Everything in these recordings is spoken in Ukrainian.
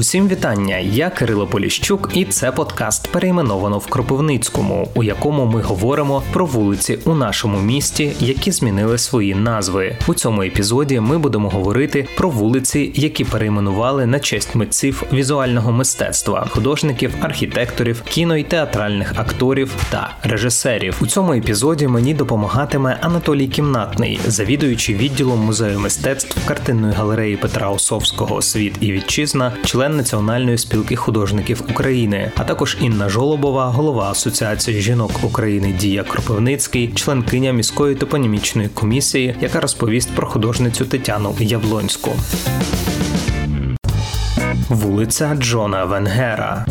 Усім вітання! Я Кирило Поліщук, і це подкаст перейменовано в Кропивницькому, у якому ми говоримо про вулиці у нашому місті, які змінили свої назви. У цьому епізоді ми будемо говорити про вулиці, які перейменували на честь митців візуального мистецтва, художників, архітекторів, кіно і театральних акторів та режисерів. У цьому епізоді мені допомагатиме Анатолій Кімнатний, завідуючий відділом музею мистецтв картинної галереї Петра Осовського Світ і вітчизна член Національної спілки художників України, а також Інна Жолобова, голова Асоціації жінок України Дія Кропивницький, членкиня міської топонімічної комісії, яка розповість про художницю Тетяну Яблонську. Вулиця Джона Венгера.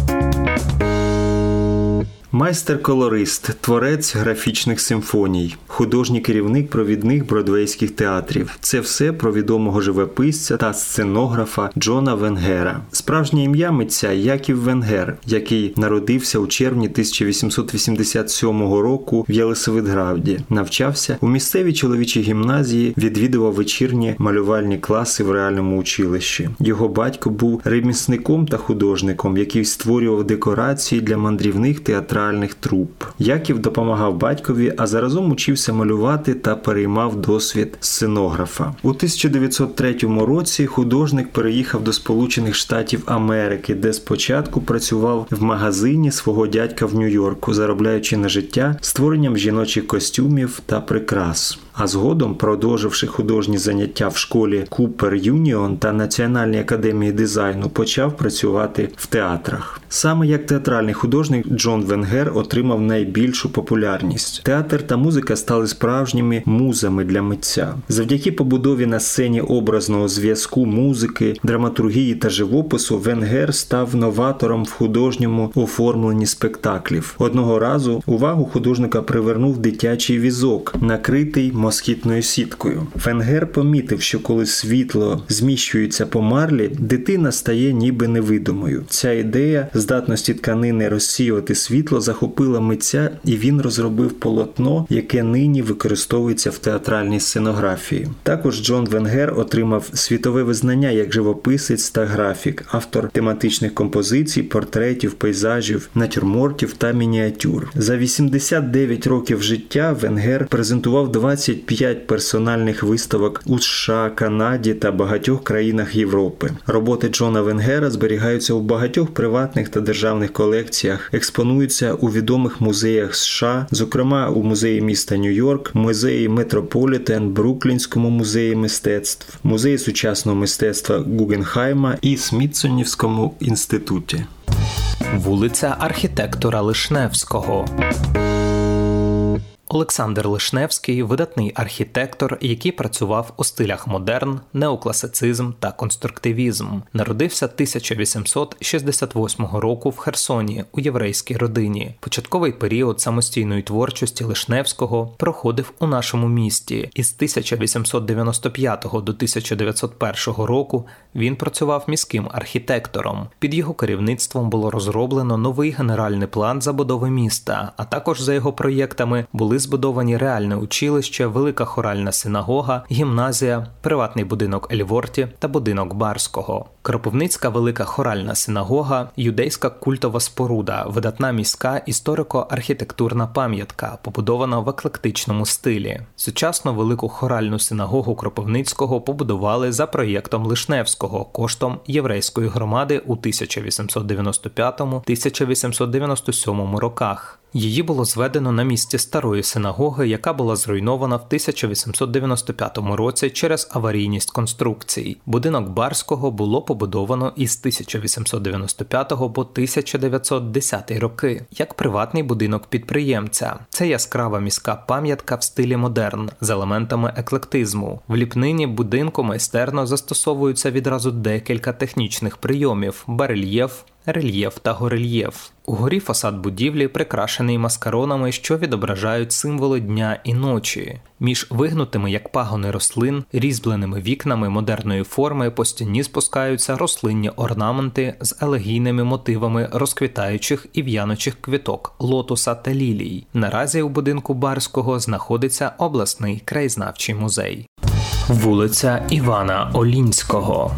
Майстер-колорист, творець графічних симфоній, художній керівник провідних бродвейських театрів. Це все про відомого живописця та сценографа Джона Венгера. Справжнє ім'я митця Яків Венгер, який народився у червні 1887 року в Єлисаветграді. Навчався у місцевій чоловічій гімназії, відвідував вечірні малювальні класи в реальному училищі. Його батько був ремісником та художником, який створював декорації для мандрівних театральних труп. Яків допомагав батькові, а заразом учився малювати та переймав досвід сценографа. У 1903 році художник переїхав до Сполучених Штатів Америки, де спочатку працював в магазині свого дядька в Нью-Йорку, заробляючи на життя створенням жіночих костюмів та прикрас. А згодом, продовживши художні заняття в школі Купер Юніон та Національній академії дизайну, почав працювати в театрах. Саме як театральний художник Джон Венгер отримав найбільшу популярність. Театр та музика стали справжніми музами для митця. Завдяки побудові на сцені образного зв'язку музики, драматургії та живопису Венгер став новатором в художньому оформленні спектаклів. Одного разу увагу художника привернув дитячий візок, накритий москітною сіткою. Венгер помітив, що коли світло зміщується по марлі, дитина стає ніби невидимою. Ця ідея здатності тканини розсіювати світло захопила митця, і він розробив полотно, яке нині використовується в театральній сценографії. Також Джон Венгер отримав світове визнання як живописець та графік, автор тематичних композицій, портретів, пейзажів, натюрмортів та мініатюр. За 89 років життя Венгер презентував 25 персональних виставок у США, Канаді та багатьох країнах Європи. Роботи Джона Венгера зберігаються у багатьох приватних та державних колекціях, експонуються у відомих музеях США, зокрема у музеї міста Нью-Йорк, музеї Метрополітен, Бруклінському музеї мистецтв, музеї сучасного мистецтва Гугенхайма і Смітсонівському інституті. Вулиця архітектора Лишневського. Олександр Лишневський видатний архітектор, який працював у стилях модерн, неокласицизм та конструктивізм. Народився 1868 року в Херсоні у єврейській родині. Початковий період самостійної творчості Лишневського проходив у нашому місті. Із 1895 до 1901 року він працював міським архітектором. Під його керівництвом було розроблено новий генеральний план забудови міста, а також за його проєктами були збудовані реальне училище, велика хоральна синагога, гімназія, приватний будинок Ельворті та будинок Барського. Кропивницька велика хоральна синагога, юдейська культова споруда, видатна міська історико-архітектурна пам'ятка, побудована в еклектичному стилі. Сучасну велику хоральну синагогу Кропивницького побудували за проєктом Лишневського коштом єврейської громади у 1895-1897 роках. Її було зведено на місці старої синагоги, яка була зруйнована в 1895 році через аварійність конструкцій. Будинок Барського було побудовано із 1895 по 1910 роки як приватний будинок підприємця. Це яскрава міська пам'ятка в стилі модерн з елементами еклектизму. В ліпнині будинку майстерно застосовуються відразу декілька технічних прийомів: барельєф, рельєф та горельєф. Угорі фасад будівлі прикрашений маскаронами, що відображають символи дня і ночі. Між вигнутими, як пагони рослин, різьбленими вікнами модерної форми по стіні спускаються рослинні орнаменти з елегійними мотивами розквітаючих і в'яночих квіток, лотуса та лілій. Наразі у будинку Барського знаходиться обласний краєзнавчий музей. Вулиця Івана Олінського.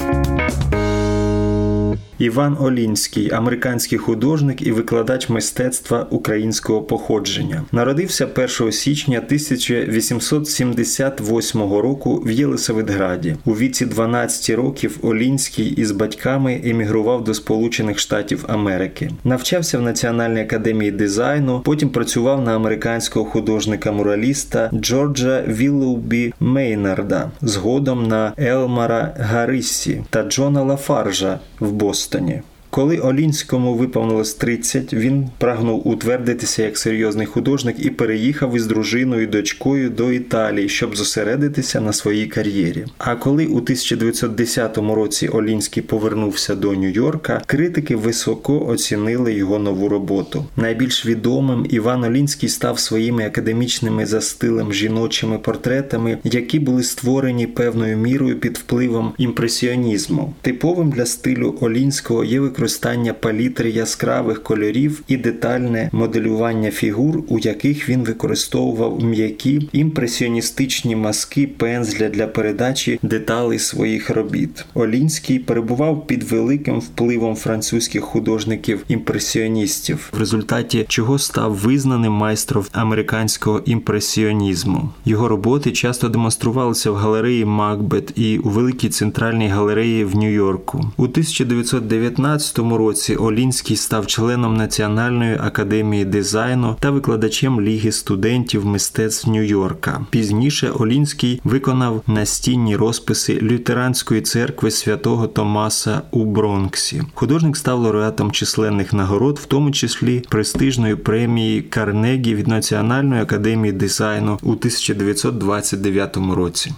Іван Олінський, американський художник і викладач мистецтва українського походження. Народився 1 січня 1878 року в Єлисаветграді. У віці 12 років Олінський із батьками емігрував до Сполучених Штатів Америки. Навчався в Національній академії дизайну, потім працював на американського художника-мураліста Джорджа Віллоубі Мейнарда, згодом на Елмара Гариссі та Джона Лафаржа в Prištine. Коли Олінському виповнилось 30, він прагнув утвердитися як серйозний художник і переїхав із дружиною і дочкою до Італії, щоб зосередитися на своїй кар'єрі. А коли у 1910 році Олінський повернувся до Нью-Йорка, критики високо оцінили його нову роботу. Найбільш відомим Іван Олінський став своїми академічними за стилем жіночими портретами, які були створені певною мірою під впливом імпресіонізму. Типовим для стилю Олінського є використання використання палітри яскравих кольорів і детальне моделювання фігур, у яких він використовував м'які імпресіоністичні маски пензля для передачі деталей своїх робіт. Олінський перебував під великим впливом французьких художників-імпресіоністів, в результаті чого став визнаним майстром американського імпресіонізму. Його роботи часто демонструвалися в галереї Макбет і у великій центральній галереї в Нью-Йорку. У 1919 2015 році Олінський став членом Національної академії дизайну та викладачем Ліги студентів мистецтв Нью-Йорка. Пізніше Олінський виконав настінні розписи лютеранської церкви святого Томаса у Бронксі. Художник став лауреатом численних нагород, в тому числі престижної премії Карнегі від Національної академії дизайну у 1929 році.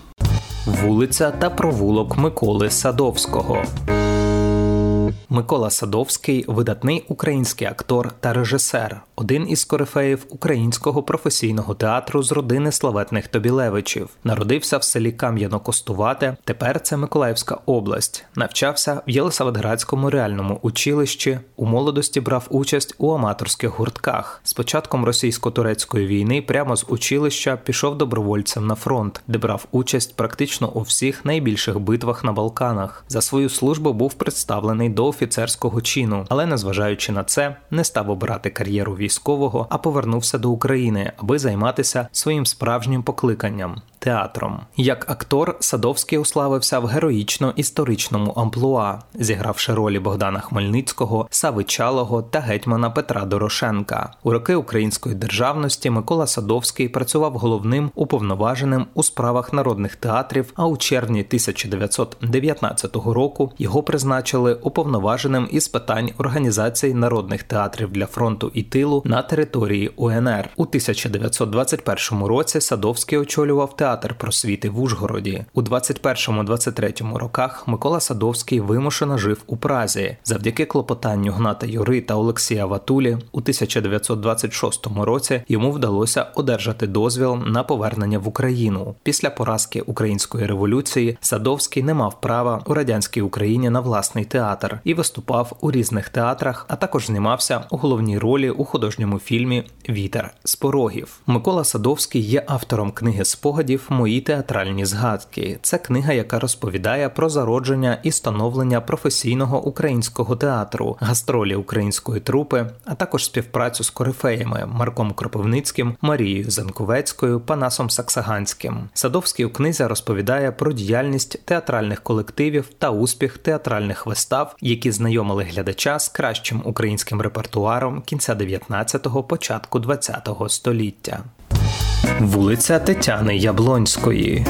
Вулиця та провулок Миколи Садовського. Микола Садовський видатний український актор та режисер, один із корифеїв українського професійного театру з родини славетних Тобілевичів. Народився в селі Кам'яно-Костувате. Тепер це Миколаївська область. Навчався в Єлисаветградському реальному училищі. У молодості брав участь у аматорських гуртках. З початком російсько-турецької війни прямо з училища пішов добровольцем на фронт, де брав участь практично у всіх найбільших битвах на Балканах. За свою службу був представлений до офіцерського чину, але незважаючи на це, не став обирати кар'єру військового, а повернувся до України, аби займатися своїм справжнім покликанням театром. Як актор Садовський уславився в героїчно-історичному амплуа, зігравши ролі Богдана Хмельницького, Сави Чалого та гетьмана Петра Дорошенка. У роки української державності Микола Садовський працював головним уповноваженим у справах народних театрів. А у червні 1919 року його призначили уповноваженим із питань організації народних театрів для фронту і тилу на території УНР. У 1921 році Садовський очолював театр просвіти в Ужгороді. У 21-23 роках Микола Садовський вимушено жив у Празі. Завдяки клопотанню Гната Юри та Олексія Ватулі у 1926 році йому вдалося одержати дозвіл на повернення в Україну. Після поразки української революції Садовський не мав права у радянській Україні на власний театр і виступав у різних театрах, а також знімався у головній ролі у художньому фільмі Вітер з порогів. Микола Садовський є автором книги спогадів Мої театральні згадки. Це книга, яка розповідає про зародження і становлення професійного українського театру, гастролі української трупи, а також співпрацю з корифеями Марком Кропивницьким, Марією Занковецькою, Панасом Саксаганським. Садовський у книзі розповідає про діяльність театральних колективів та успіх театральних вистав, які знайомили глядача з кращим українським репертуаром кінця 19-го, початку 20-го століття. Вулиця Тетяни Яблонської.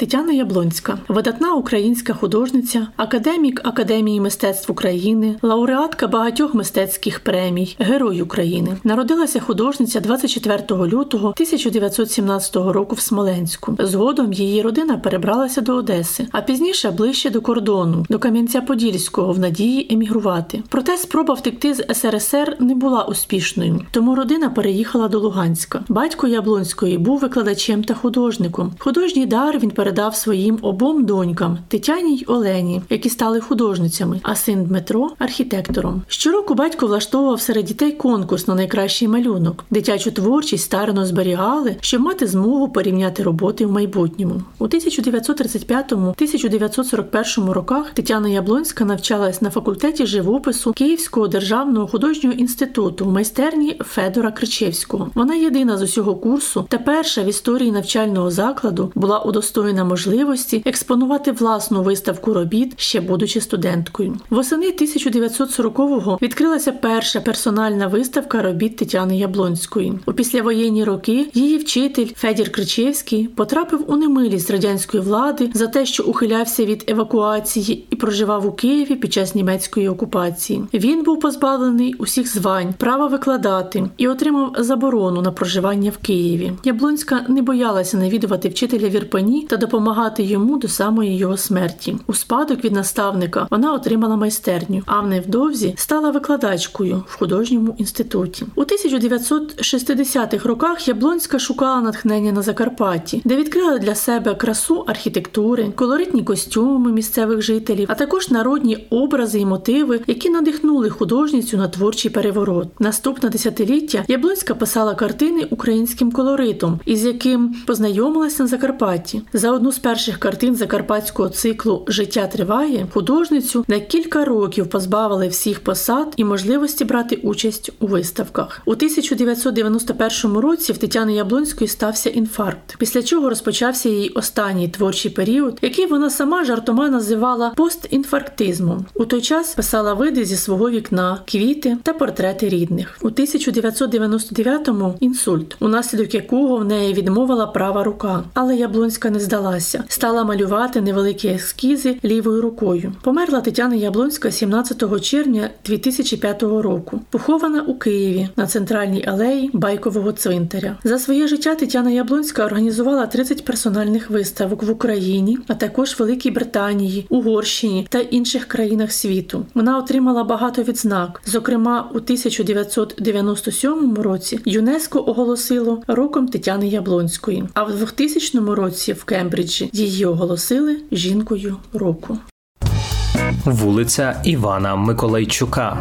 Тетяна Яблонська, видатна українська художниця, академік Академії мистецтв України, лауреатка багатьох мистецьких премій, Герой України. Народилася художниця 24 лютого 1917 року в Смоленську. Згодом її родина перебралася до Одеси, а пізніше ближче до кордону, до Кам'янця-Подільського в надії емігрувати. Проте спроба втекти з СРСР не була успішною, тому родина переїхала до Луганська. Батько Яблонської був викладачем та художником. Художній дар він перед передав своїм обом донькам Тетяні й Олені, які стали художницями, а син Дмитро архітектором. Щороку батько влаштовував серед дітей конкурс на найкращий малюнок. Дитячу творчість старано зберігали, щоб мати змогу порівняти роботи в майбутньому. У 1935-1941 роках Тетяна Яблонська навчалась на факультеті живопису Київського державного художнього інституту в майстерні Федора Кричевського. Вона єдина з усього курсу та перша в історії навчального закладу була удостоєна можливості експонувати власну виставку робіт, ще будучи студенткою. Восени 1940-го відкрилася перша персональна виставка робіт Тетяни Яблонської. У післявоєнні роки її вчитель Федір Кричевський потрапив у немилість радянської влади за те, що ухилявся від евакуації і проживав у Києві під час німецької окупації. Він був позбавлений усіх звань, права викладати і отримав заборону на проживання в Києві. Яблонська не боялася навідувати вчителя в Ірпені та допомагати йому до самої його смерті. У спадок від наставника вона отримала майстерню, а невдовзі стала викладачкою в художньому інституті. У 1960-х роках Яблонська шукала натхнення на Закарпатті, де відкрила для себе красу архітектури, колоритні костюми місцевих жителів, а також народні образи і мотиви, які надихнули художницю на творчий переворот. Наступне десятиліття Яблонська писала картини українським колоритом, із яким познайомилася на Закарпатті. За одну з перших картин закарпатського циклу Життя триває художницю на кілька років позбавили всіх посад і можливості брати участь у виставках. У 1991 році в Тетяни Яблонської стався інфаркт, після чого розпочався її останній творчий період, який вона сама жартома називала постінфарктизмом. У той час писала види зі свого вікна, квіти та портрети рідних. У 1999-му інсульт, унаслідок якого в неї відмовила права рука. Але Яблонська не здалася, стала малювати невеликі ескізи лівою рукою. Померла Тетяна Яблонська 17 червня 2005 року, похована у Києві на центральній алеї Байкового цвинтаря. За своє життя Тетяна Яблонська організувала 30 персональних виставок в Україні, а також Великій Британії, Угорщині та інших країнах світу. Вона отримала багато відзнак. Зокрема, у 1997 році ЮНЕСКО оголосило роком Тетяни Яблонської, а в 2000 році в Кембриджі її оголосили жінкою року. Вулиця Івана Миколайчука.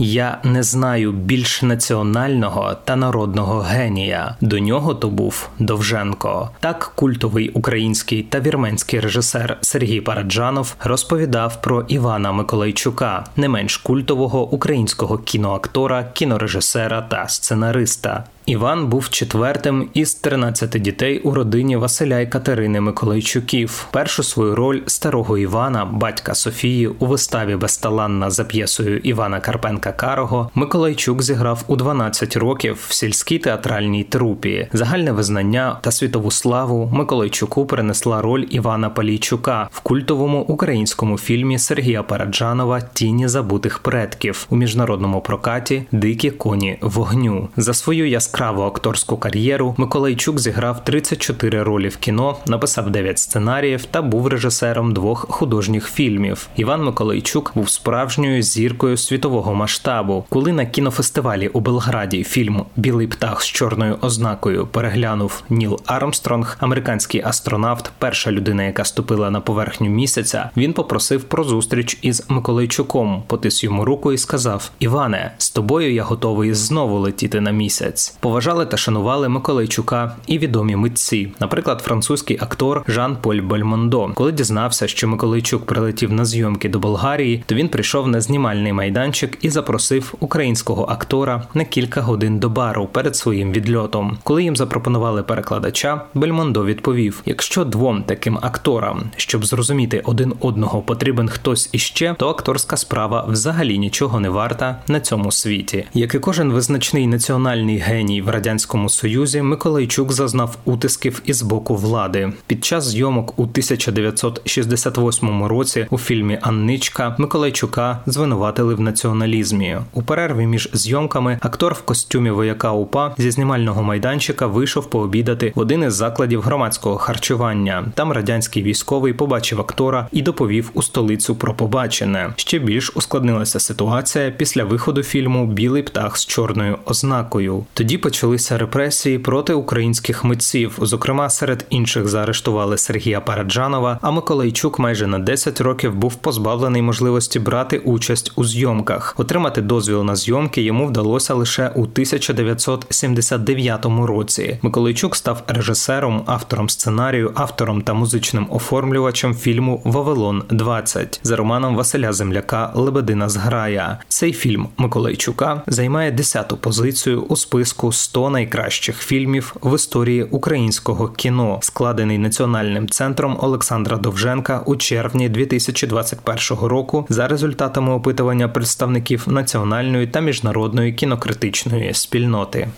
Я не знаю більш національного та народного генія. До нього то був Довженко. Так культовий український та вірменський режисер Сергій Параджанов розповідав про Івана Миколайчука, не менш культового українського кіноактора, кінорежисера та сценариста. Іван був четвертим із 13 дітей у родині Василя і Катерини Миколайчуків. Першу свою роль старого Івана, батька Софії, у виставі Безталанна за п'єсою Івана Карпенка Карого Миколайчук зіграв у 12 років в сільській театральній трупі. Загальне визнання та світову славу Миколайчуку принесла роль Івана Палійчука в культовому українському фільмі Сергія Параджанова Тіні забутих предків у міжнародному прокаті Дикі коні вогню за свою яскраву яскраву акторську кар'єру Миколайчук зіграв 34 ролі в кіно, написав 9 сценаріїв та був режисером двох художніх фільмів. Іван Миколайчук був справжньою зіркою світового масштабу. Коли на кінофестивалі у Белграді фільм Білий птах з чорною ознакою переглянув Ніл Армстронг, американський астронавт, перша людина, яка ступила на поверхню місяця, він попросив про зустріч із Миколайчуком, потис йому руку і сказав: Іване, з тобою я готовий знову летіти на місяць поважали та шанували Миколайчука і відомі митці, наприклад, французький актор Жан Поль Бельмондо. Коли дізнався, що Миколайчук прилетів на зйомки до Болгарії, то він прийшов на знімальний майданчик і запросив українського актора на кілька годин до бару перед своїм відльотом. Коли їм запропонували перекладача, Бельмондо відповів: якщо двом таким акторам, щоб зрозуміти один одного, потрібен хтось іще, то акторська справа взагалі нічого не варта на цьому світі. Як і кожен визначний національний геній в радянському союзі Миколайчук зазнав утисків із боку влади. Під час зйомок у 1968 році у фільмі Анничка Миколайчука звинуватили в націоналізмі. У перерві між зйомками актор в костюмі вояка УПА зі знімального майданчика вийшов пообідати в один із закладів громадського харчування. Там радянський військовий побачив актора і доповів у столицю про побачене. Ще більш ускладнилася ситуація після виходу фільму Білий птах з чорною ознакою. Тоді Почалися репресії проти українських митців. Зокрема, серед інших заарештували Сергія Параджанова. А Миколайчук майже на 10 років був позбавлений можливості брати участь у зйомках. Отримати дозвіл на зйомки йому вдалося лише у 1979 році. Миколайчук став режисером, автором сценарію, автором та музичним оформлювачем фільму Вавилон 20 за романом Василя Земляка Лебедина зграя. Цей фільм Миколайчука займає 10-ту позицію у списку 100 найкращих фільмів в історії українського кіно, складений національним центром Олександра Довженка у червні 2021 року за результатами опитування представників національної та міжнародної кінокритичної спільноти.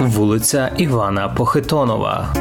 Вулиця Івана Похитонова.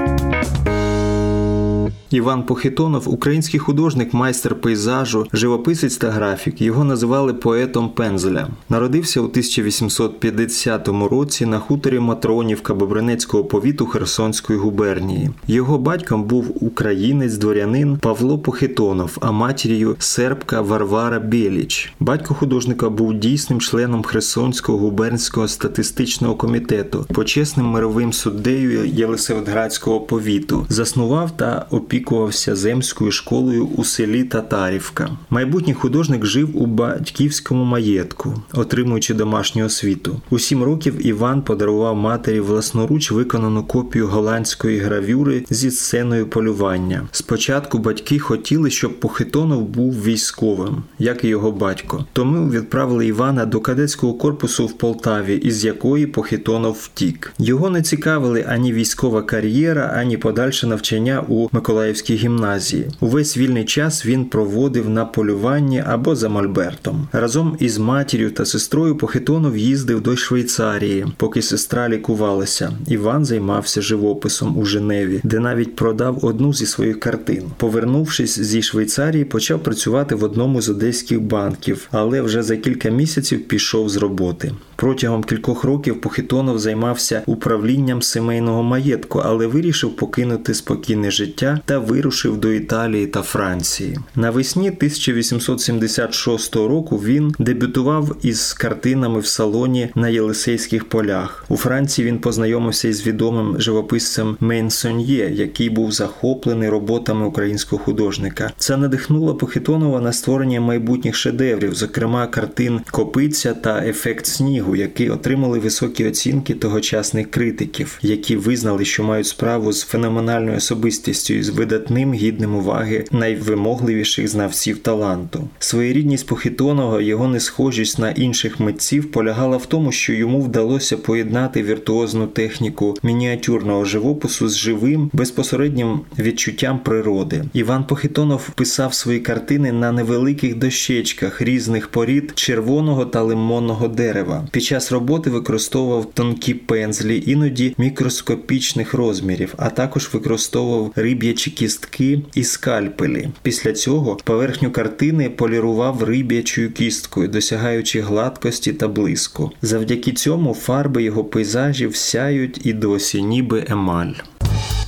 Іван Похитонов український художник, майстер пейзажу, живописець та графік. Його називали поетом пензеля. Народився у 1850 році на хуторі Матронівка Бобринецького повіту Херсонської губернії. Його батьком був українець дворянин Павло Похитонов, а матір'ю сербка Варвара Біліч. Батько художника був дійсним членом Херсонського губернського статистичного комітету, почесним мировим суддею Єлисаветградського повіту. Заснував та опікував опікувався земською школою у селі Татарівка. Майбутній художник жив у батьківському маєтку, отримуючи домашню освіту. У сім років Іван подарував матері власноруч виконану копію голландської гравюри зі сценою полювання. Спочатку батьки хотіли, щоб Похитонов був військовим, як і його батько. Тому відправили Івана до кадетського корпусу в Полтаві, із якої Похитонов втік. Його не цікавили ані військова кар'єра, ані подальше навчання у Миколаївській Миколаївській гімназії. Увесь вільний час він проводив на полюванні або за Мольбертом. Разом із матір'ю та сестрою Похитонов їздив до Швейцарії, поки сестра лікувалася. Іван займався живописом у Женеві, де навіть продав одну зі своїх картин. Повернувшись зі Швейцарії, почав працювати в одному з одеських банків, але вже за кілька місяців пішов з роботи. Протягом кількох років Похитонов займався управлінням сімейного маєтку, але вирішив покинути спокійне життя та вирушив до Італії та Франції. Навесні 1876 року він дебютував із картинами в салоні на Єлисейських полях. У Франції він познайомився із відомим живописцем Мейнсоньє, який був захоплений роботами українського художника. Це надихнуло Похитонова на створення майбутніх шедеврів, зокрема картин Копиця та Ефект снігу, які отримали високі оцінки тогочасних критиків, які визнали, що мають справу з феноменальною особистістю і з видатним гідним уваги найвимогливіших знавців таланту. Своєрідність Похитонова, його несхожість на інших митців полягала в тому, що йому вдалося поєднати віртуозну техніку мініатюрного живопису з живим безпосереднім відчуттям природи. Іван Похитонов писав свої картини на невеликих дощечках різних порід червоного та лимонного дерева. Під час роботи використовував тонкі пензлі, іноді мікроскопічних розмірів, а також використовував риб'ячі кістки і скальпелі. Після цього поверхню картини полірував риб'ячою кісткою, досягаючи гладкості та блиску. Завдяки цьому фарби його пейзажів сяють і досі, ніби емаль.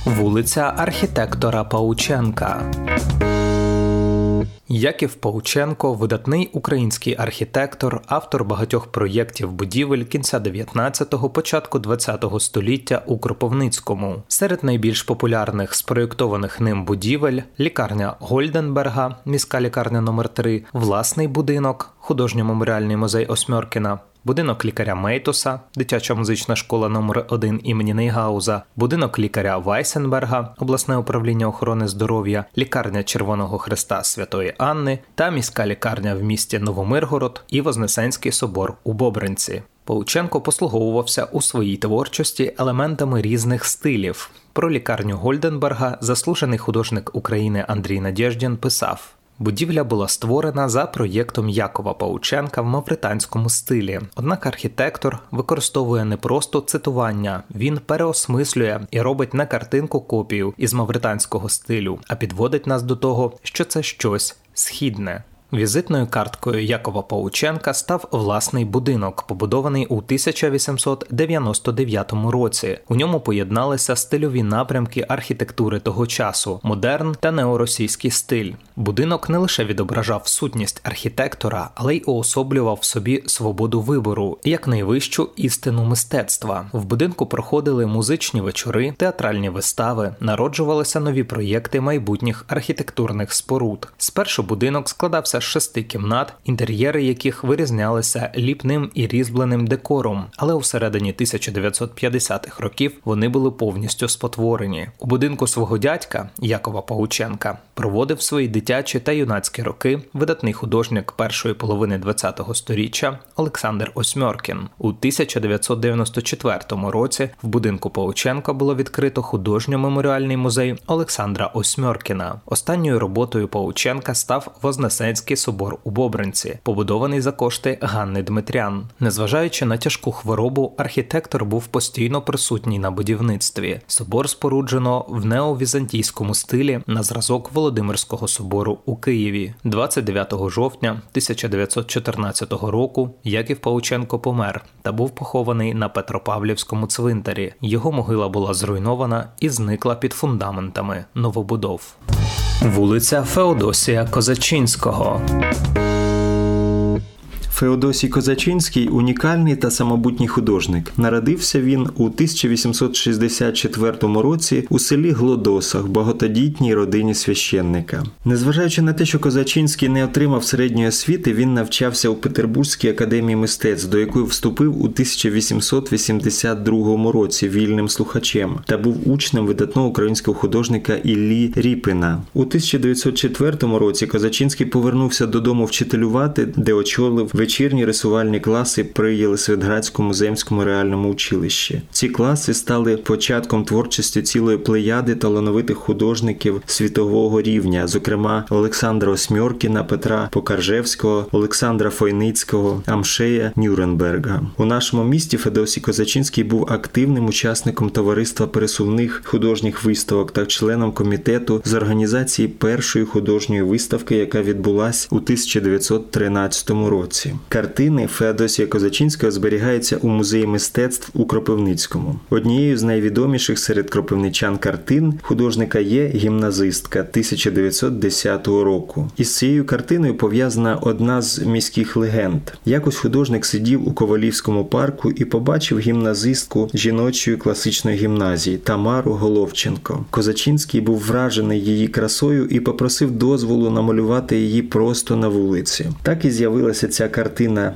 Вулиця архітектора Паученка. Яків Паученко, видатний український архітектор, автор багатьох проєктів будівель кінця 19-го, початку 20-го століття у Кропивницькому. Серед найбільш популярних спроєктованих ним будівель лікарня Гольденберга, міська лікарня номер 3 власний будинок, художньо-меморіальний музей Осьмьоркіна, будинок лікаря Мейтуса, дитяча музична школа номер 1 імені Нейгауза, будинок лікаря Вайсенберга, обласне управління охорони здоров'я, лікарня Червоного Христа Святої Анни та міська лікарня в місті Новомиргород і Вознесенський собор у Бобринці. Паученко послуговувався у своїй творчості елементами різних стилів. Про лікарню Гольденберга заслужений художник України Андрій Надєждін писав. Будівля була створена за проєктом Якова Паученка в мавританському стилі. Однак архітектор використовує не просто цитування, він переосмислює і робить на картинку копію із мавританського стилю, а підводить нас до того, що це щось східне. Візитною карткою Якова Паученка став власний будинок, побудований у 1899 році. У ньому поєдналися стильові напрямки архітектури того часу модерн та неоросійський стиль. Будинок не лише відображав сутність архітектора, але й уособлював в собі свободу вибору як найвищу істину мистецтва. В будинку проходили музичні вечори, театральні вистави, народжувалися нові проєкти майбутніх архітектурних споруд. Спершу будинок складався шести кімнат, інтер'єри яких вирізнялися ліпним і різьбленим декором, але у середині 1950-х років вони були повністю спотворені. У будинку свого дядька Якова Паученка проводив свої дитячі та юнацькі роки видатний художник першої половини ХХ століття Олександр Осьмьоркін. У 1994 році в будинку Паученка було відкрито художньо-меморіальний музей Олександра Осьмьоркіна. Останньою роботою Паученка став Вознесенський собор у Бобринці, побудований за кошти Ганни Дмитрян. Незважаючи на тяжку хворобу, архітектор був постійно присутній на будівництві. Собор споруджено в неовізантійському стилі на зразок Володимирського собору у Києві. 29 жовтня 1914 року Яків Паученко помер та був похований на Петропавлівському цвинтарі. Його могила була зруйнована і зникла під фундаментами новобудов. Вулиця Феодосія Козачинського. Феодосій Козачинський унікальний та самобутній художник. Народився він у 1864 році у селі Глодосах, багатодітній родині священника. Незважаючи на те, що Козачинський не отримав середньої освіти, він навчався у Петербурзькій академії мистецтв, до якої вступив у 1882 році вільним слухачем та був учнем видатного українського художника Іллі Ріпина. У 1904 році Козачинський повернувся додому вчителювати, де очолив вечірні рисувальні класи при Єлисаветградському земському реальному училищі. Ці класи стали початком творчості цілої плеяди талановитих художників світового рівня, зокрема Олександра Осьмьоркіна, Петра Покаржевського, Олександра Фойницького, Амшея Нюрнберга. У нашому місті Федосій Козачинський був активним учасником товариства пересувних художніх виставок та членом комітету з організації першої художньої виставки, яка відбулась у 1913 році. Картини Феодосія Козачинського зберігаються у музеї мистецтв у Кропивницькому. Однією з найвідоміших серед кропивничан картин художника є гімназистка 1910 року. Із цією картиною пов'язана одна з міських легенд. Якось художник сидів у Ковалівському парку і побачив гімназистку жіночої класичної гімназії Тамару Головченко. Козачинський був вражений її красою і попросив дозволу намалювати її просто на вулиці. Так і з'явилася ця картина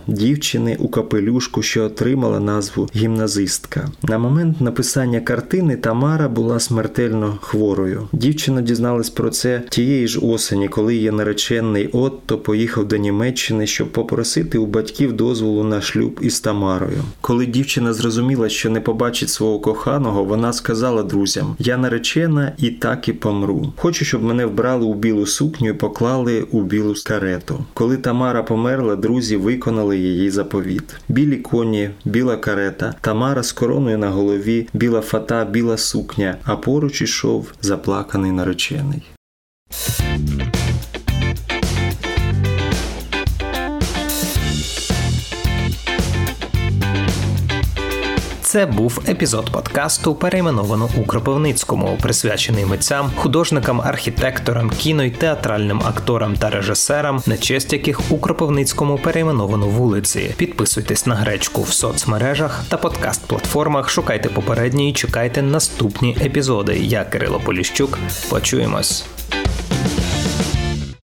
дівчини у капелюшку, що отримала назву гімназистка. На момент написання картини Тамара була смертельно хворою. Дівчина дізналась про це тієї ж осені, коли її наречений Отто поїхав до Німеччини, щоб попросити у батьків дозволу на шлюб із Тамарою. Коли дівчина зрозуміла, що не побачить свого коханого, вона сказала друзям: Я наречена і так і помру. Хочу, щоб мене вбрали у білу сукню і поклали у білу карету. Коли Тамара померла, виконали її заповіт. Білі коні, біла карета, Тамара з короною на голові, біла фата, біла сукня, а поруч ішов заплаканий наречений. Це був епізод подкасту, перейменовано у Кропивницькому, присвячений митцям, художникам, архітекторам, кіно й театральним акторам та режисерам, на честь яких у Кропивницькому перейменовано вулиці. Підписуйтесь на гречку в соцмережах та подкаст-платформах. Шукайте попередні і чекайте наступні епізоди. Я Кирило Поліщук. Почуємось.